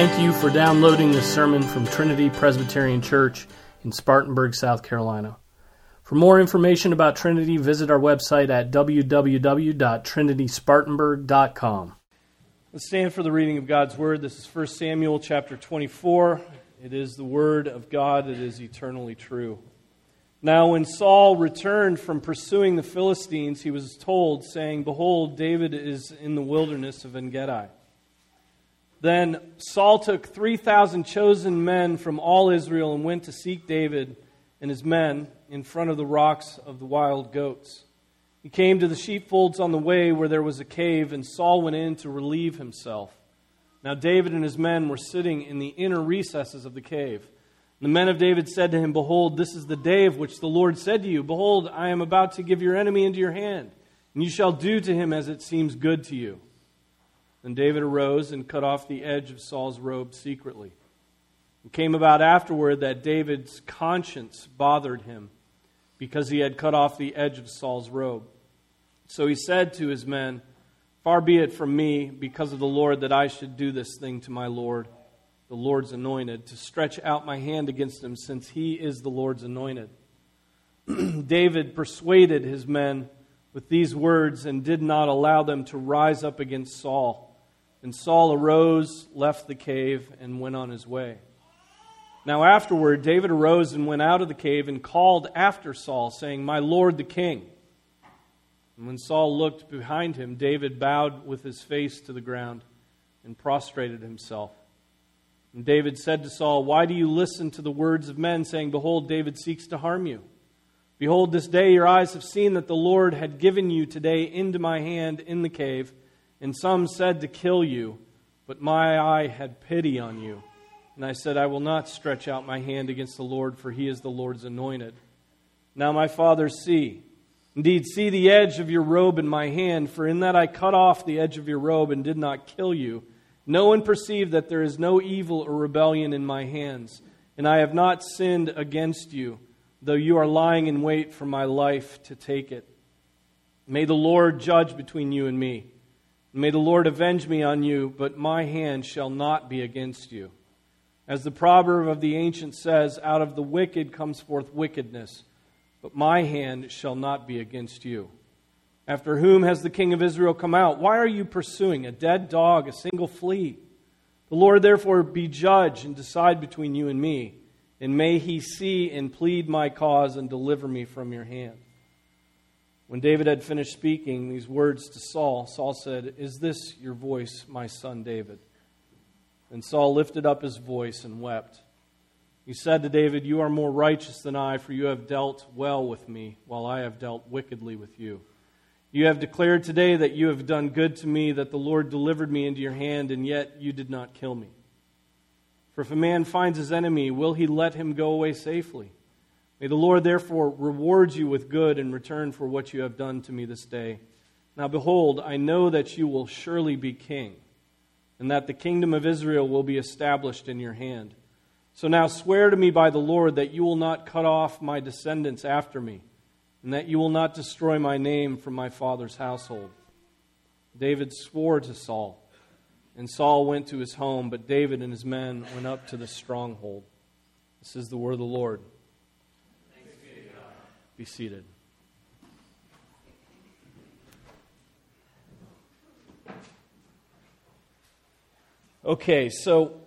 Thank you for downloading this sermon from Trinity Presbyterian Church in Spartanburg, South Carolina. For more information about Trinity, visit our website at www.trinityspartanburg.com. Let's stand for the reading of God's Word. This is 1 Samuel chapter 24. It is the Word of God that is eternally true. Now, when Saul returned from pursuing the Philistines, he was told, saying, Behold, David is in the wilderness of En Gedi. Then Saul took 3,000 chosen men from all Israel and went to seek David and his men in front of the rocks of the wild goats. He came to the sheepfolds on the way where there was a cave, and Saul went in to relieve himself. Now David and his men were sitting in the inner recesses of the cave. The men of David said to him, Behold, this is the day of which the Lord said to you, Behold, I am about to give your enemy into your hand, and you shall do to him as it seems good to you. Then David arose and cut off the edge of Saul's robe secretly. It came about afterward that David's conscience bothered him because he had cut off the edge of Saul's robe. So he said to his men, Far be it from me, because of the Lord, that I should do this thing to my Lord, the Lord's anointed, to stretch out my hand against him, since he is the Lord's anointed. David persuaded his men with these words and did not allow them to rise up against Saul. And Saul arose, left the cave, and went on his way. Now, afterward, David arose and went out of the cave and called after Saul, saying, My Lord the king. And when Saul looked behind him, David bowed with his face to the ground and prostrated himself. And David said to Saul, Why do you listen to the words of men, saying, Behold, David seeks to harm you? Behold, this day your eyes have seen that the Lord had given you today into my hand in the cave and some said to kill you, but my eye had pity on you. And I said, I will not stretch out my hand against the Lord, for he is the Lord's anointed. Now, my father, see. Indeed, see the edge of your robe in my hand, for in that I cut off the edge of your robe and did not kill you. No one perceived that there is no evil or rebellion in my hands, and I have not sinned against you, though you are lying in wait for my life to take it. May the Lord judge between you and me. May the Lord avenge me on you, but my hand shall not be against you. As the proverb of the ancient says, out of the wicked comes forth wickedness, but my hand shall not be against you. After whom has the king of Israel come out? Why are you pursuing a dead dog, a single flea? The Lord therefore be judge and decide between you and me, and may he see and plead my cause and deliver me from your hand. When David had finished speaking these words to Saul, Saul said, Is this your voice, my son David? And Saul lifted up his voice and wept. He said to David, You are more righteous than I, for you have dealt well with me, while I have dealt wickedly with you. You have declared today that you have done good to me, that the Lord delivered me into your hand, and yet you did not kill me. For if a man finds his enemy, will he let him go away safely? May the Lord therefore reward you with good in return for what you have done to me this day. Now behold, I know that you will surely be king, and that the kingdom of Israel will be established in your hand. So now swear to me by the Lord that you will not cut off my descendants after me, and that you will not destroy my name from my father's household. David swore to Saul, and Saul went to his home, but David and his men went up to the stronghold. This is the word of the Lord. Be seated. Okay, so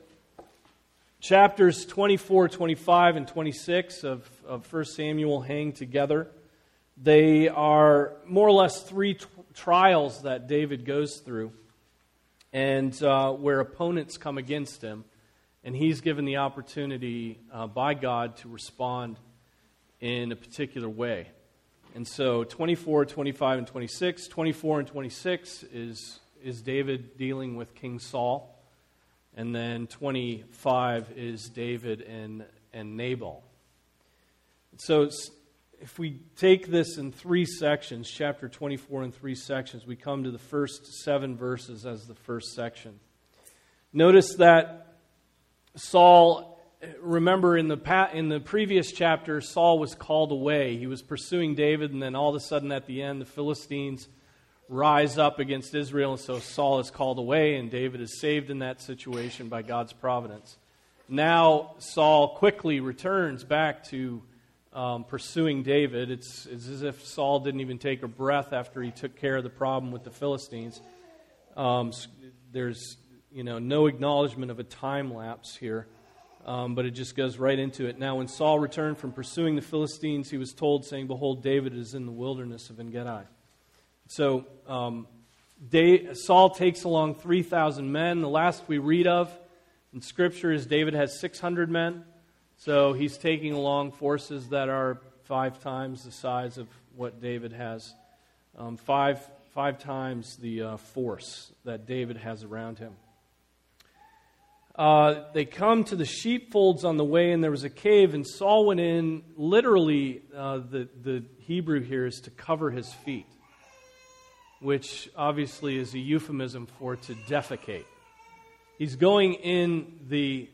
chapters 24, 25, and 26 of, of 1 Samuel hang together. They are more or less three t- trials that David goes through, and uh, where opponents come against him, and he's given the opportunity uh, by God to respond in a particular way. And so 24, 25, and 26. 24 and 26 is, is David dealing with King Saul. And then 25 is David and, and Nabal. So if we take this in three sections, chapter 24 in three sections, we come to the first seven verses as the first section. Notice that Saul remember in the, in the previous chapter, Saul was called away. He was pursuing David, and then all of a sudden at the end, the Philistines rise up against Israel, and so Saul is called away, and David is saved in that situation by God's providence. Now, Saul quickly returns back to um, pursuing David. It's, it's, as if Saul didn't even take a breath after he took care of the problem with the Philistines. Um, there's you know, no acknowledgement of a time lapse here, um, but it just goes right into it. Now, when Saul returned from pursuing the Philistines, he was told, saying, Behold, David is in the wilderness of En Gedi. So um, Saul takes along 3,000 men. The last we read of in Scripture is David has 600 men. So he's taking along forces that are five times the size of what David has, um, five, five times the uh, force that David has around him. Uh, they come to the sheepfolds on the way, and there was a cave, and Saul went in. Literally, uh, the, the Hebrew here is to cover his feet which obviously is a euphemism for to defecate. He's going in the,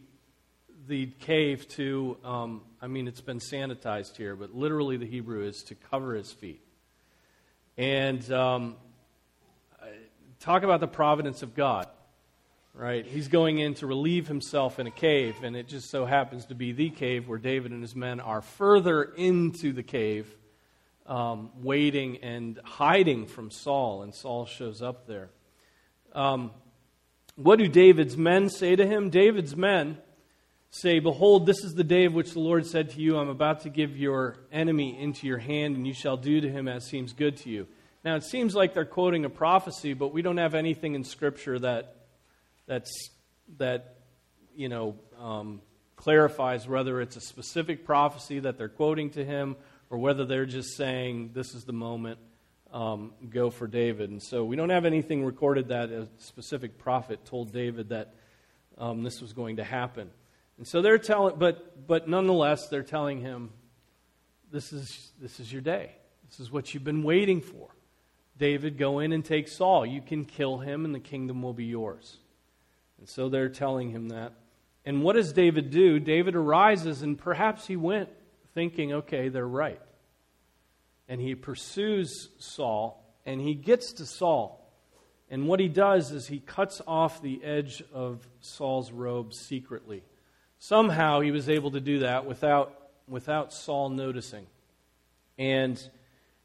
the cave to, um, I mean, it's been sanitized here, but literally the Hebrew is to cover his feet. And um, talk about the providence of God, right? He's going in to relieve himself in a cave, and it just so happens to be the cave where David and his men are further into the cave um, waiting and hiding from Saul, and Saul shows up there. Um, what do David's men say to him? David's men say, Behold, this is the day of which the Lord said to you, I'm about to give your enemy into your hand, and you shall do to him as seems good to you. Now, it seems like they're quoting a prophecy, but we don't have anything in Scripture that, that's, that you know, um, clarifies whether it's a specific prophecy that they're quoting to him or whether they're just saying, this is the moment, um, go for David. And so we don't have anything recorded that a specific prophet told David that um, this was going to happen. And so they're telling, but, but nonetheless, they're telling him, this is, this is your day. This is what you've been waiting for. David, go in and take Saul. You can kill him, and the kingdom will be yours. And so they're telling him that. And what does David do? David arises, and perhaps he went thinking, okay, they're right. And he pursues Saul, and he gets to Saul. And what he does is he cuts off the edge of Saul's robe secretly. Somehow he was able to do that without, without Saul noticing. And,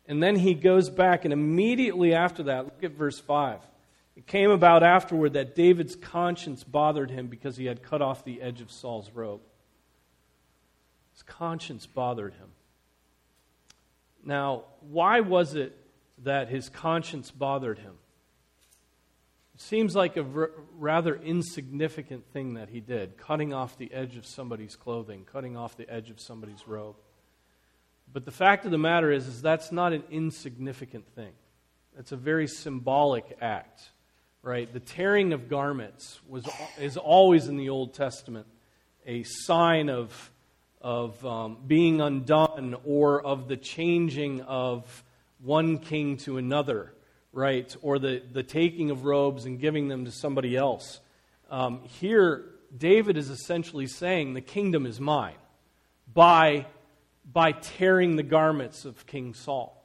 and then he goes back, and immediately after that, look at verse 5. It came about afterward that David's conscience bothered him because he had cut off the edge of Saul's robe. His conscience bothered him. Now, why was it that his conscience bothered him? It seems like a rather insignificant thing that he did, cutting off the edge of somebody's clothing, cutting off the edge of somebody's robe. But the fact of the matter is, is that's not an insignificant thing. It's a very symbolic act, right? The tearing of garments was, is always in the Old Testament a sign of of um, being undone or of the changing of one king to another, right? Or the, the taking of robes and giving them to somebody else. Um, here, David is essentially saying, The kingdom is mine by, by tearing the garments of King Saul.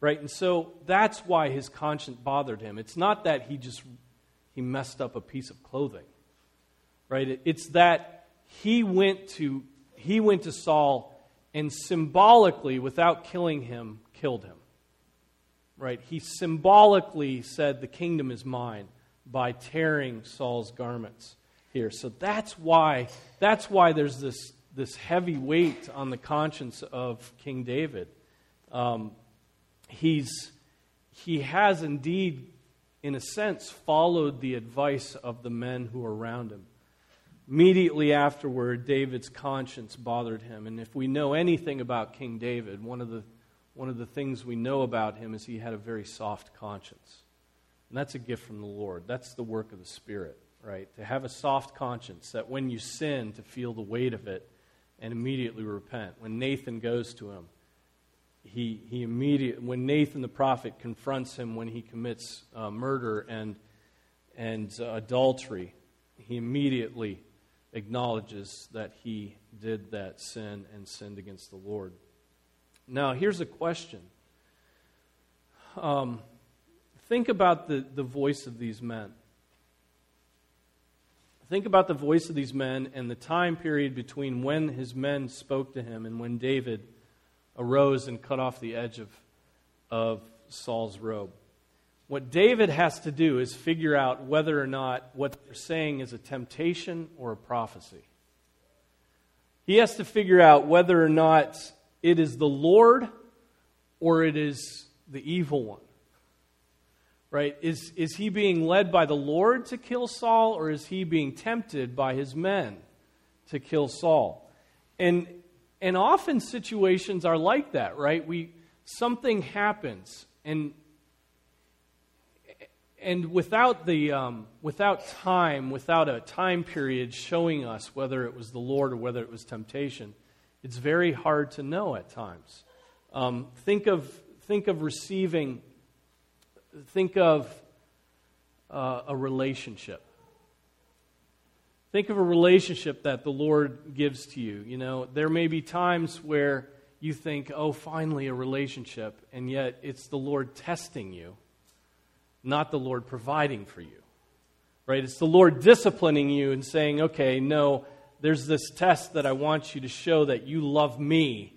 Right? And so that's why his conscience bothered him. It's not that he just he messed up a piece of clothing. Right? It's that he went to he went to Saul and symbolically, without killing him, killed him. Right? He symbolically said, The kingdom is mine by tearing Saul's garments here. So that's why, that's why there's this, this heavy weight on the conscience of King David. Um, he's, he has indeed, in a sense, followed the advice of the men who are around him. Immediately afterward, David's conscience bothered him. And if we know anything about King David, one of the, one of the things we know about him is he had a very soft conscience. And that's a gift from the Lord. That's the work of the Spirit, right? To have a soft conscience, that when you sin, to feel the weight of it and immediately repent. When Nathan goes to him, he, he immediately, when Nathan the prophet confronts him when he commits uh, murder and, and uh, adultery, he immediately acknowledges that he did that sin and sinned against the Lord. Now, here's a question. Um, think about the, the voice of these men. Think about the voice of these men and the time period between when his men spoke to him and when David arose and cut off the edge of, of Saul's robe. What David has to do is figure out whether or not what they're saying is a temptation or a prophecy. He has to figure out whether or not it is the Lord or it is the evil one right? Is, is he being led by the Lord to kill Saul, or is he being tempted by his men to kill Saul? And, and often situations are like that, right? We, something happens, and, and without, the, um, without time, without a time period showing us whether it was the Lord or whether it was temptation, it's very hard to know at times. Um, think, of, think of receiving think of uh, a relationship. Think of a relationship that the Lord gives to you. You know, there may be times where you think, oh, finally a relationship, and yet it's the Lord testing you, not the Lord providing for you. Right? It's the Lord disciplining you and saying, okay, no, there's this test that I want you to show that you love me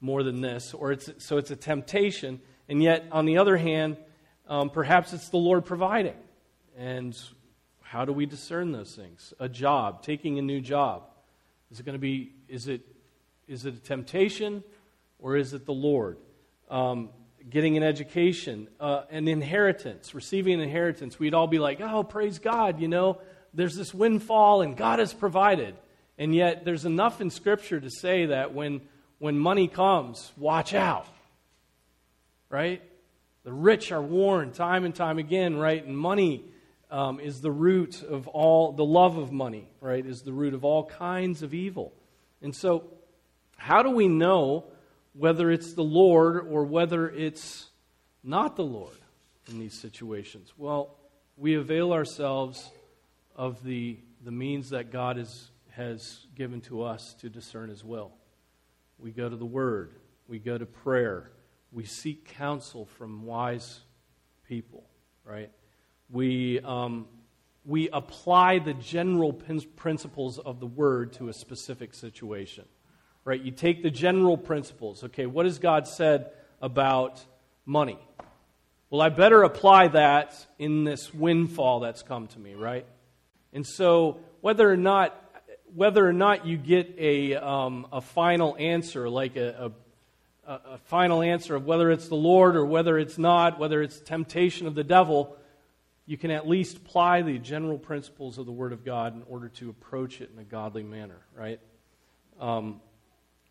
more than this. Or it's, so it's a temptation. And yet, on the other hand, um, perhaps it's the Lord providing. And how do we discern those things? A job, taking a new job. Is it going to be, is it, is it a temptation or is it the Lord? Um, getting an education, uh, an inheritance, receiving an inheritance. We'd all be like, oh, praise God, you know, there's this windfall and God has provided. And yet there's enough in Scripture to say that when, when money comes, watch out. Right? The rich are warned time and time again, right? And money um, is the root of all, the love of money, right, is the root of all kinds of evil. And so, how do we know whether it's the Lord or whether it's not the Lord in these situations? Well, we avail ourselves of the, the means that God is, has given to us to discern His will. We go to the Word, we go to prayer we seek counsel from wise people, right? We, um, we apply the general principles of the word to a specific situation, right? You take the general principles. Okay, what has God said about money? Well, I better apply that in this windfall that's come to me, right? And so, whether or not whether or not you get a, um, a final answer, like a, a a, a final answer of whether it's the Lord or whether it's not, whether it's temptation of the devil, you can at least apply the general principles of the Word of God in order to approach it in a godly manner, right? Um,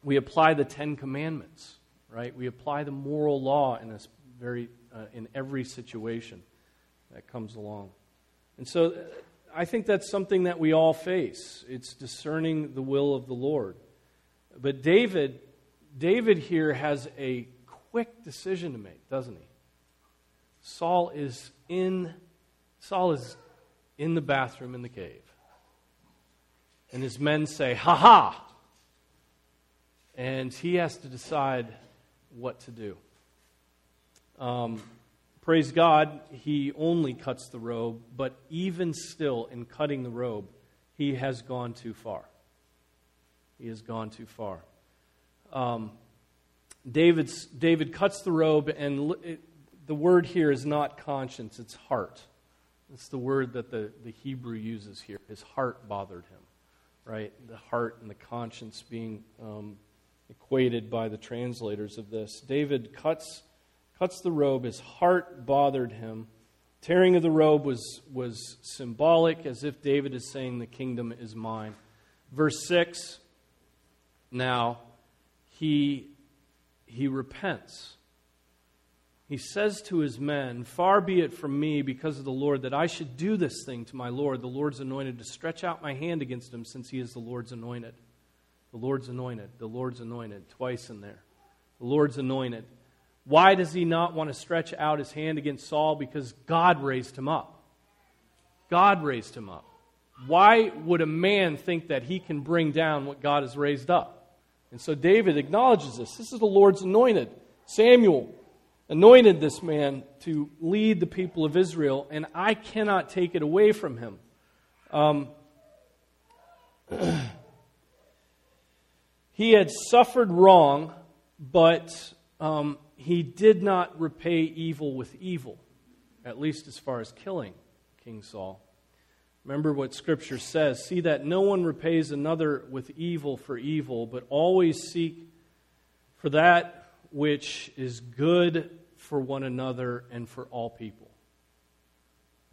we apply the Ten Commandments, right? We apply the moral law in a very uh, in every situation that comes along, and so uh, I think that's something that we all face. It's discerning the will of the Lord. But David David here has a quick decision to make, doesn't he? Saul is in Saul is in the bathroom in the cave. And his men say, "Ha ha!" And he has to decide what to do. Um, praise God, he only cuts the robe, but even still, in cutting the robe, he has gone too far. He has gone too far um, David's, David cuts the robe, and it, the word here is not conscience, it's heart. It's the word that the, the Hebrew uses here. His heart bothered him, right? The heart and the conscience being um, equated by the translators of this. David cuts, cuts the robe, his heart bothered him. Tearing of the robe was, was symbolic, as if David is saying, The kingdom is mine. Verse 6 Now, he, he repents. He says to his men, Far be it from me, because of the Lord, that I should do this thing to my Lord, the Lord's anointed, to stretch out my hand against him, since he is the Lord's anointed. The Lord's anointed, the Lord's anointed, twice in there. The Lord's anointed. Why does he not want to stretch out his hand against Saul? Because God raised him up. God raised him up. Why would a man think that he can bring down what God has raised up? And so David acknowledges this. This is the Lord's anointed. Samuel, anointed this man to lead the people of Israel, and I cannot take it away from him. Um, he had suffered wrong, but um, he did not repay evil with evil, at least as far as killing King Saul. Remember what Scripture says see that no one repays another with evil for evil, but always seek for that which is good for one another and for all people.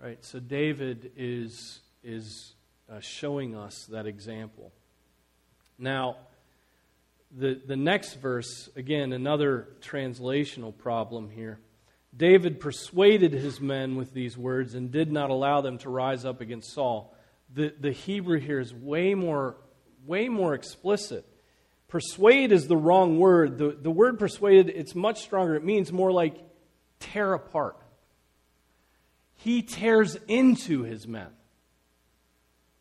Right? So David is, is uh, showing us that example. Now, the, the next verse, again, another translational problem here. David persuaded his men with these words and did not allow them to rise up against Saul. The, the Hebrew here is way more, way more explicit. Persuade is the wrong word. The, the word persuaded, it's much stronger. It means more like tear apart. He tears into his men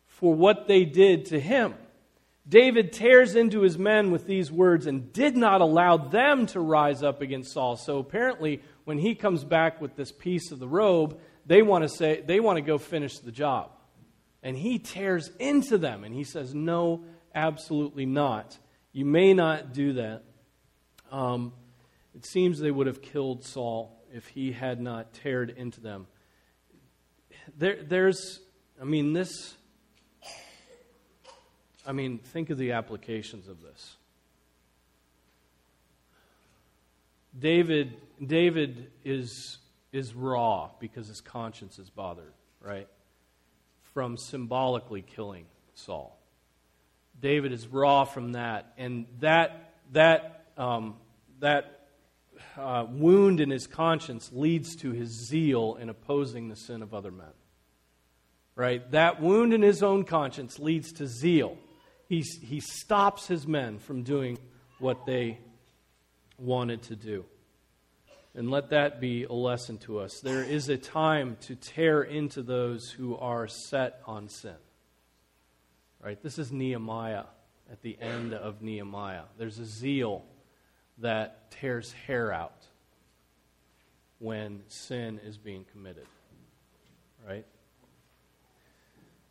for what they did to him. David tears into his men with these words and did not allow them to rise up against Saul. So apparently, when he comes back with this piece of the robe, they want to say they want to go finish the job. And he tears into them and he says, No, absolutely not. You may not do that. Um, it seems they would have killed Saul if he had not teared into them. There, there's, I mean, this, I mean, think of the applications of this. David, David is, is raw because his conscience is bothered, right? From symbolically killing Saul. David is raw from that, and that that um, that uh, wound in his conscience leads to his zeal in opposing the sin of other men. Right? That wound in his own conscience leads to zeal. He, he stops his men from doing what they wanted to do. And let that be a lesson to us. There is a time to tear into those who are set on sin. Right? This is Nehemiah at the end of Nehemiah. There's a zeal that tears hair out when sin is being committed. Right?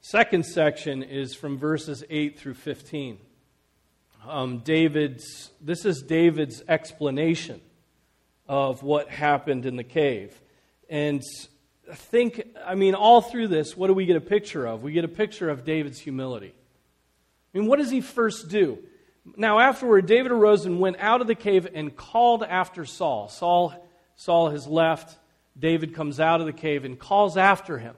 Second section is from verses 8 through 15. Um, David's, this is David's explanation of what happened in the cave. And think, I mean, all through this, what do we get a picture of? We get a picture of David's humility. I mean, what does he first do? Now, afterward, David arose and went out of the cave and called after Saul. Saul, Saul has left. David comes out of the cave and calls after him.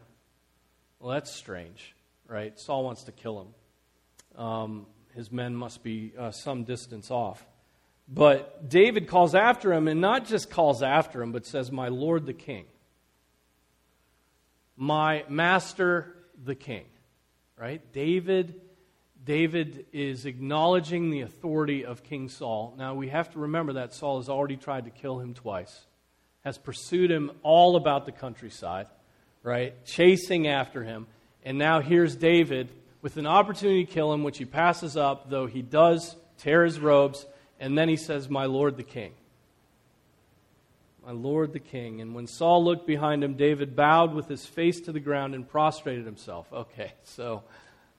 Well, that's strange, right? Saul wants to kill him. Um, his men must be uh, some distance off. But David calls after him, and not just calls after him, but says, My Lord the King. My master the King. Right? David David is acknowledging the authority of King Saul. Now, we have to remember that Saul has already tried to kill him twice, has pursued him all about the countryside, right? Chasing after him. And now here's David with an opportunity to kill him, which he passes up, though he does tear his robes. And then he says, My Lord the King. My Lord the King. And when Saul looked behind him, David bowed with his face to the ground and prostrated himself. Okay, so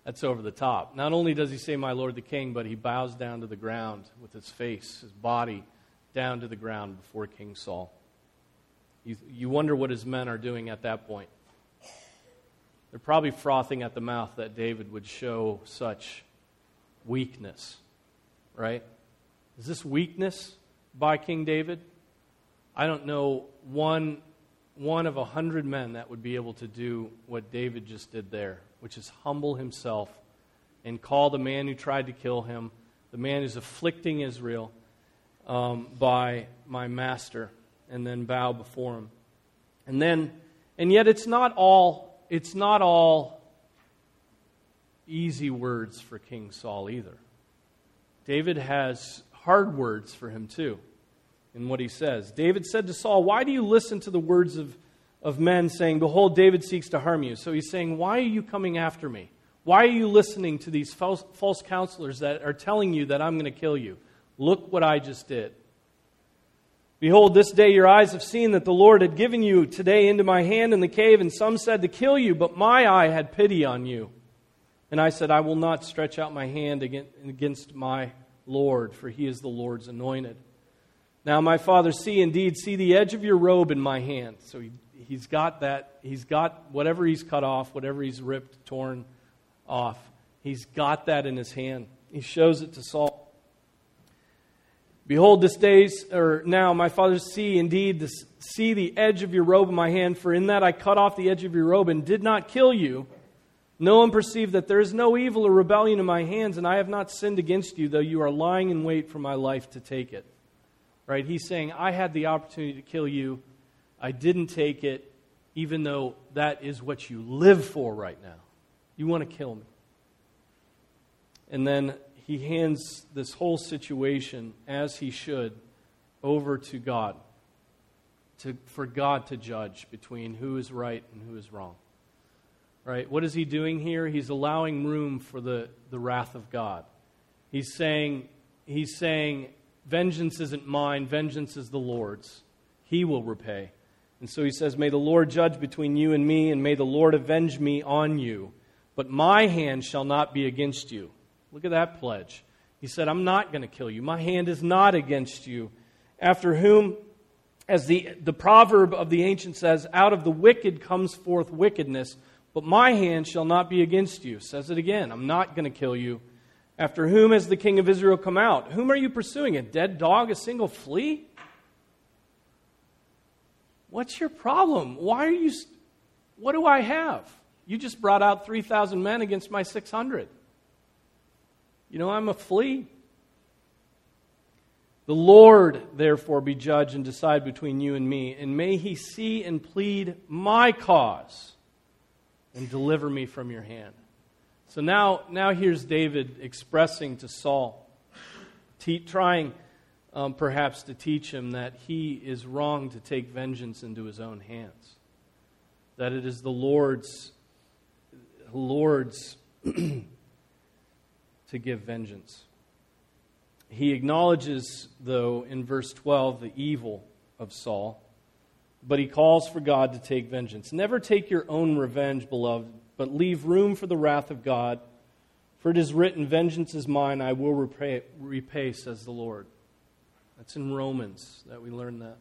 that's over the top. Not only does he say, My Lord the King, but he bows down to the ground with his face, his body down to the ground before King Saul. You, you wonder what his men are doing at that point. They're probably frothing at the mouth that David would show such weakness, right? Is this weakness by King David? I don't know one, one of a hundred men that would be able to do what David just did there which is humble himself and call the man who tried to kill him, the man who's afflicting Israel, um, by my master, and then bow before him. And then, and yet it's not all, it's not all easy words for King Saul either. David has hard words for him too in what he says. David said to Saul, Why do you listen to the words of of men saying, Behold, David seeks to harm you. So he's saying, Why are you coming after me? Why are you listening to these false, false counselors that are telling you that I'm going to kill you? Look what I just did. Behold, this day your eyes have seen that the Lord had given you today into my hand in the cave, and some said to kill you, but my eye had pity on you. And I said, I will not stretch out my hand against my Lord, for he is the Lord's anointed. Now, my father, see indeed, see the edge of your robe in my hand. So he, he's got that, he's got whatever he's cut off, whatever he's ripped, torn off, he's got that in his hand. He shows it to Saul. Behold, this day, or now, my father, see indeed, this, see the edge of your robe in my hand, for in that I cut off the edge of your robe and did not kill you. No one perceived that there is no evil or rebellion in my hands, and I have not sinned against you, though you are lying in wait for my life to take it. Right? He's saying, I had the opportunity to kill you. I didn't take it, even though that is what you live for right now. You want to kill me. And then he hands this whole situation, as he should, over to God, to, for God to judge between who is right and who is wrong. Right? What is he doing here? He's allowing room for the, the wrath of God. He's saying, he's saying, Vengeance isn't mine, vengeance is the Lord's. He will repay. And so he says, May the Lord judge between you and me, and may the Lord avenge me on you. But my hand shall not be against you. Look at that pledge. He said, I'm not going to kill you. My hand is not against you. After whom, as the, the proverb of the ancient says, out of the wicked comes forth wickedness, but my hand shall not be against you. Says it again, I'm not going to kill you. After whom has the king of Israel come out? Whom are you pursuing? A dead dog, a single flea? What's your problem? Why are you. What do I have? You just brought out 3,000 men against my 600. You know, I'm a flea. The Lord, therefore, be judge and decide between you and me, and may he see and plead my cause and deliver me from your hand. So now, now here's David expressing to Saul, te- trying um, perhaps to teach him that he is wrong to take vengeance into his own hands, that it is the Lord's, Lord's to give vengeance. He acknowledges, though, in verse 12, the evil of Saul, but he calls for God to take vengeance. Never take your own revenge, beloved, but leave room for the wrath of God. For it is written, Vengeance is mine, I will repay, repay says the Lord. That's in Romans that we learn that.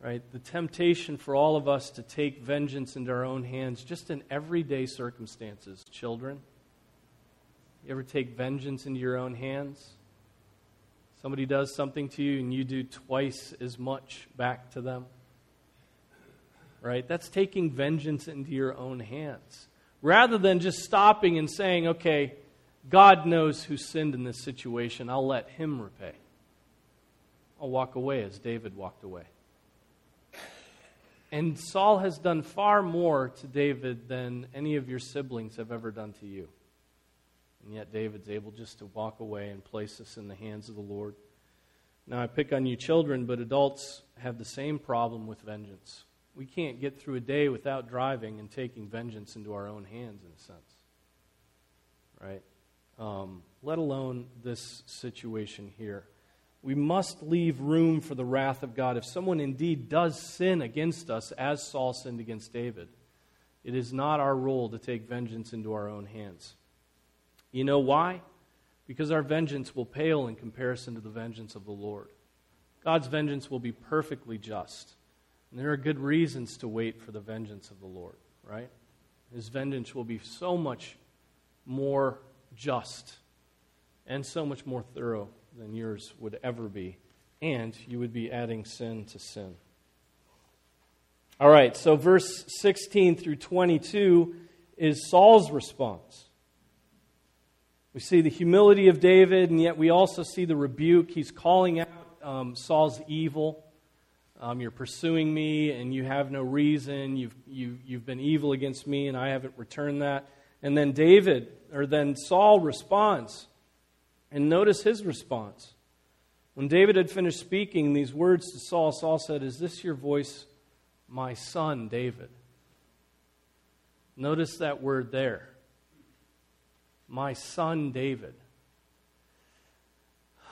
Right? The temptation for all of us to take vengeance into our own hands just in everyday circumstances, children you ever take vengeance into your own hands? Somebody does something to you and you do twice as much back to them. Right? That's taking vengeance into your own hands. Rather than just stopping and saying, okay, God knows who sinned in this situation, I'll let him repay. I'll walk away as David walked away. And Saul has done far more to David than any of your siblings have ever done to you. And yet David's able just to walk away and place us in the hands of the Lord. Now, I pick on you children, but adults have the same problem with vengeance. We can't get through a day without driving and taking vengeance into our own hands, in a sense. Right? Um, let alone this situation here. We must leave room for the wrath of God. If someone indeed does sin against us, as Saul sinned against David, it is not our role to take vengeance into our own hands. You know why? Because our vengeance will pale in comparison to the vengeance of the Lord. God's vengeance will be perfectly just. And there are good reasons to wait for the vengeance of the Lord, right? His vengeance will be so much more just and so much more thorough than yours would ever be. And you would be adding sin to sin. All right, so verse 16 through 22 is Saul's response. We see the humility of David, and yet we also see the rebuke. He's calling out um, Saul's evil. Um, you're pursuing me, and you have no reason. You've, you, you've been evil against me, and I haven't returned that. And then David, or then Saul responds. And notice his response. When David had finished speaking these words to Saul, Saul said, Is this your voice, my son David? Notice that word there my son David.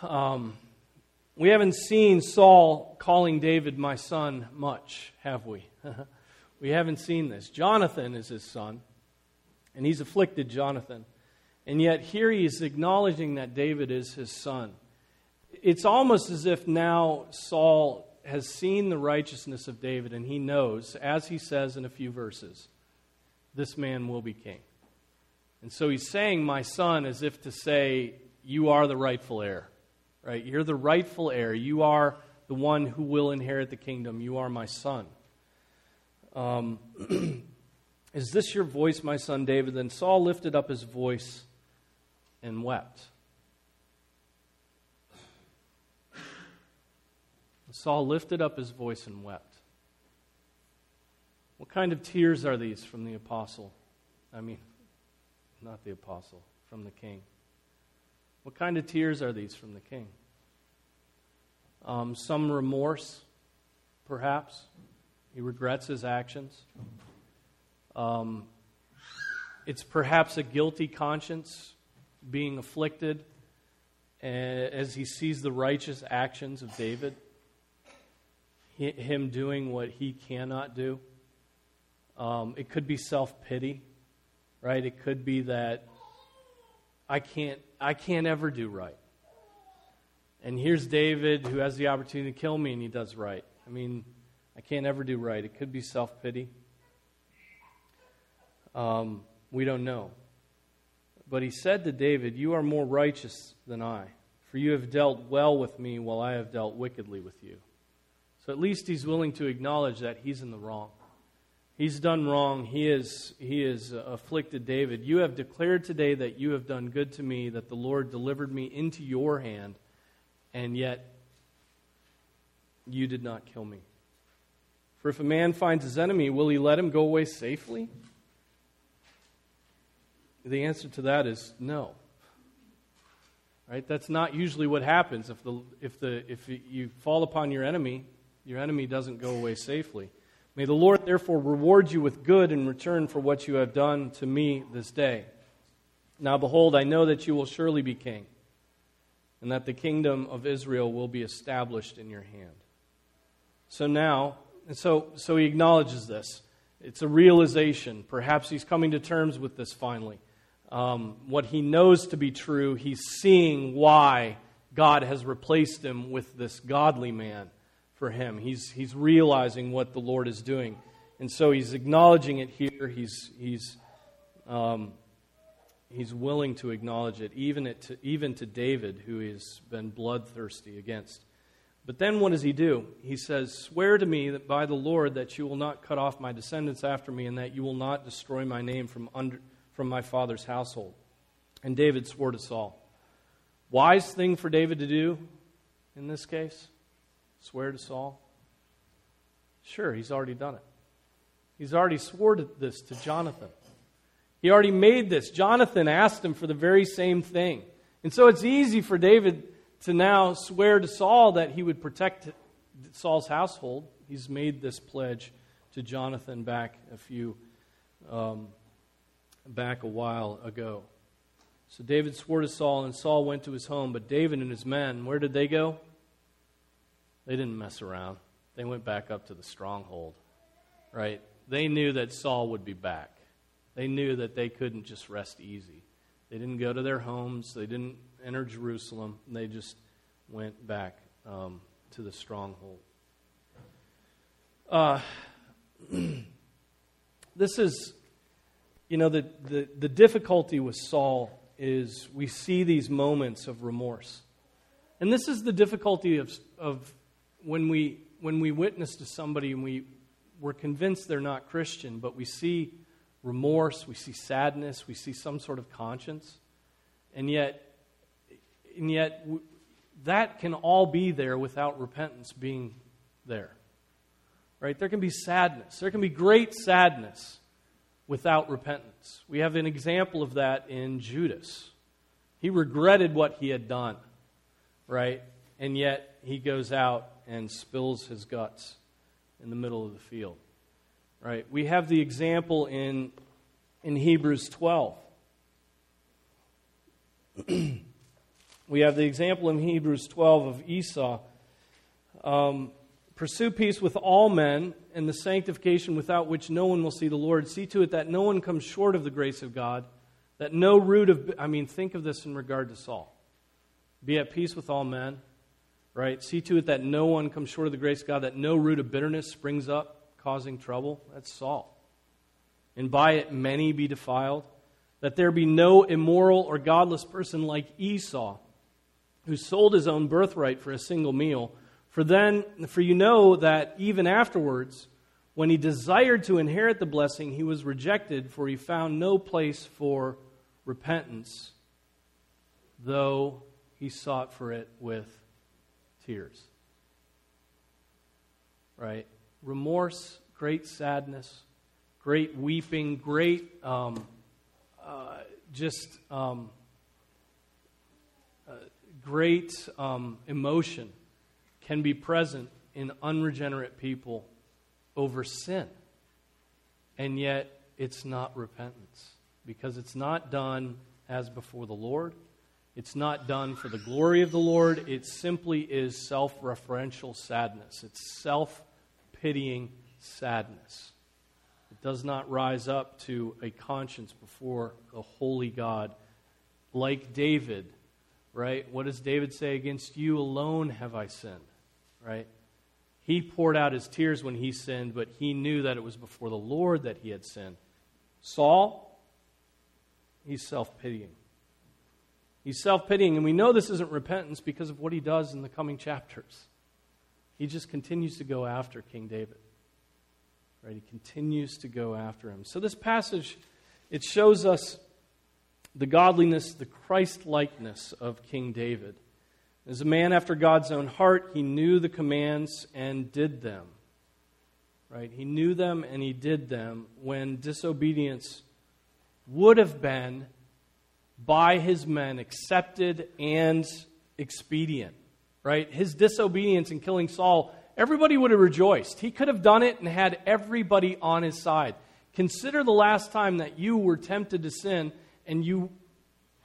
Um, we haven't seen Saul calling David my son much, have we? we haven't seen this. Jonathan is his son, and he's afflicted Jonathan. And yet here he is acknowledging that David is his son. It's almost as if now Saul has seen the righteousness of David and he knows, as he says in a few verses, this man will be king. And so he's saying, My son, as if to say, You are the rightful heir right? You're the rightful heir. You are the one who will inherit the kingdom. You are my son. Um, Is this your voice, my son David? Then Saul lifted up his voice and wept. Saul lifted up his voice and wept. What kind of tears are these from the apostle? I mean, not the apostle, from the king. What kind of tears are these from the king? Um, some remorse, perhaps. He regrets his actions. Um, it's perhaps a guilty conscience being afflicted as he sees the righteous actions of David, him doing what he cannot do. Um, it could be self pity, right? It could be that I can't I can't ever do right. And here's David who has the opportunity to kill me and he does right. I mean, I can't ever do right. It could be self pity. Um, we don't know. But he said to David, You are more righteous than I, for you have dealt well with me while I have dealt wickedly with you. So at least he's willing to acknowledge that he's in the wrong. He's done wrong. He has, he is uh, afflicted David. You have declared today that you have done good to me, that the Lord delivered me into your hand, and yet you did not kill me. For if a man finds his enemy, will he let him go away safely? The answer to that is no. Right? That's not usually what happens. If, the, if, the, if you fall upon your enemy, your enemy doesn't go away safely. May the Lord therefore reward you with good in return for what you have done to me this day. Now, behold, I know that you will surely be king, and that the kingdom of Israel will be established in your hand. So now, and so, so he acknowledges this. It's a realization. Perhaps he's coming to terms with this finally. Um, what he knows to be true, he's seeing why God has replaced him with this godly man for him. He's, he's realizing what the Lord is doing. And so he's acknowledging it here. He's, he's, um, he's willing to acknowledge it, even, it to, even to David, who he's been bloodthirsty against. But then what does he do? He says, Swear to me that by the Lord that you will not cut off my descendants after me, and that you will not destroy my name from, under, from my father's household. And David swore to Saul. Wise thing for David to do in this case? Swear to Saul? Sure, he's already done it. He's already swore to this to Jonathan. He already made this. Jonathan asked him for the very same thing. And so it's easy for David to now swear to Saul that he would protect Saul's household. He's made this pledge to Jonathan back a few, um, back a while ago. So David swore to Saul, and Saul went to his home. But David and his men, where did they go? They didn't mess around. They went back up to the stronghold, right? They knew that Saul would be back. They knew that they couldn't just rest easy. They didn't go to their homes. They didn't enter Jerusalem. They just went back um, to the stronghold. Uh, this is, you know, the, the, the difficulty with Saul is we see these moments of remorse. And this is the difficulty of, of when we, when we witness to somebody and we, we're convinced they're not Christian, but we see remorse, we see sadness, we see some sort of conscience, and yet, and yet that can all be there without repentance being there. Right? There can be sadness. There can be great sadness without repentance. We have an example of that in Judas. He regretted what he had done, right? And yet he goes out and spills his guts in the middle of the field. Right? We have the example in, in Hebrews 12. we have the example in Hebrews 12 of Esau Um, Pursue peace with all men and the sanctification without which no one will see the Lord. See to it that no one comes short of the grace of God, that no root of. I mean, think of this in regard to Saul. Be at peace with all men, right? See to it that no one comes short of the grace of God, that no root of bitterness springs up, causing trouble. That's Saul. And by it many be defiled, that there be no immoral or godless person like Esau, who sold his own birthright for a single meal for then, for you know that even afterwards, when he desired to inherit the blessing, he was rejected, for he found no place for repentance, though he sought for it with tears. Right? Remorse, great sadness, great weeping, great um, uh, just um, uh, great um, emotion can be present in unregenerate people over sin. And yet, it's not repentance because it's not done as before the Lord. It's not done for the glory of the Lord. It simply is self referential sadness. It's self pitying sadness. It does not rise up to a conscience before the holy God like David, right? What does David say? Against you alone have I sinned right? He poured out his tears when he sinned, but he knew that it was before the Lord that he had sinned. Saul, he's self pitying. He's self pitying, and we know this isn't repentance because of what he does in the coming chapters. He just continues to go after King David. Right? He continues to go after him. So this passage, it shows us the godliness, the Christ likeness of King David. As a man after God's own heart, he knew the commands and did them. Right? He knew them and he did them when disobedience would have been by his men accepted and expedient. Right? His disobedience in killing Saul, everybody would have rejoiced. He could have done it and had everybody on his side. Consider the last time that you were tempted to sin and you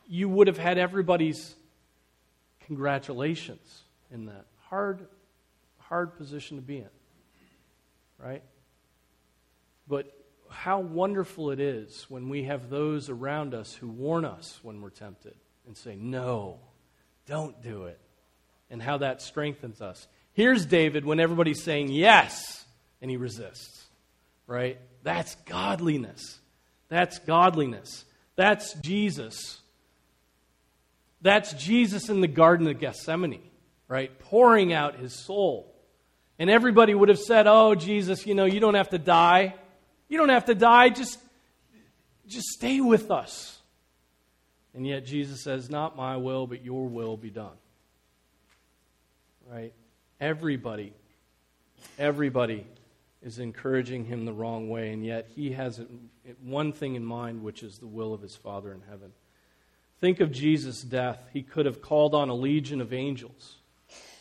you would have had everybody's congratulations in that. Hard, hard position to be in, right? But how wonderful it is when we have those around us who warn us when we're tempted and say, no, don't do it. And how that strengthens us. Here's David when everybody's saying yes, and he resists, right? That's godliness. That's godliness. That's Jesus that's Jesus in the Garden of Gethsemane, right? Pouring out his soul. And everybody would have said, Oh, Jesus, you know, you don't have to die. You don't have to die. Just, just stay with us. And yet Jesus says, Not my will, but your will be done. Right? Everybody, everybody is encouraging him the wrong way, and yet he has one thing in mind, which is the will of his Father in heaven. Think of Jesus' death. He could have called on a legion of angels.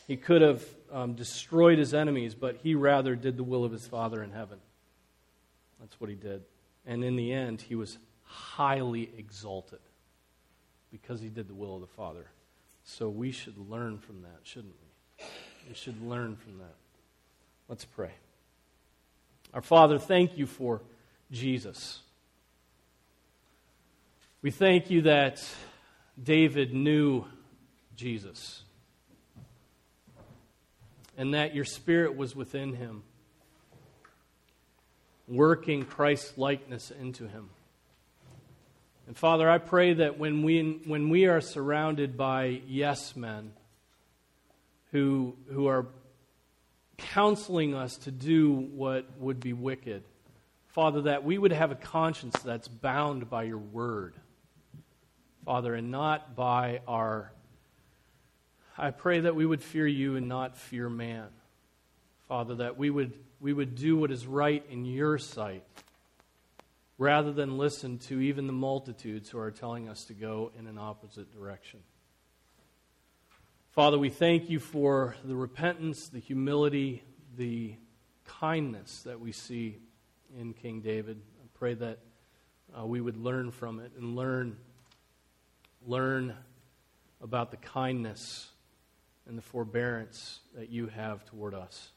He could have um, destroyed his enemies, but he rather did the will of his Father in heaven. That's what he did. And in the end, he was highly exalted because he did the will of the Father. So we should learn from that, shouldn't we? We should learn from that. Let's pray. Our Father, thank you for Jesus. We thank you that David knew Jesus and that your spirit was within him, working Christ's likeness into him. And Father, I pray that when we, when we are surrounded by yes men who, who are counseling us to do what would be wicked, Father, that we would have a conscience that's bound by your word. Father, and not by our. I pray that we would fear you and not fear man. Father, that we would, we would do what is right in your sight rather than listen to even the multitudes who are telling us to go in an opposite direction. Father, we thank you for the repentance, the humility, the kindness that we see in King David. I pray that uh, we would learn from it and learn learn about the kindness and the forbearance that you have toward us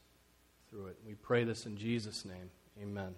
through it. We pray this in Jesus' name. Amen.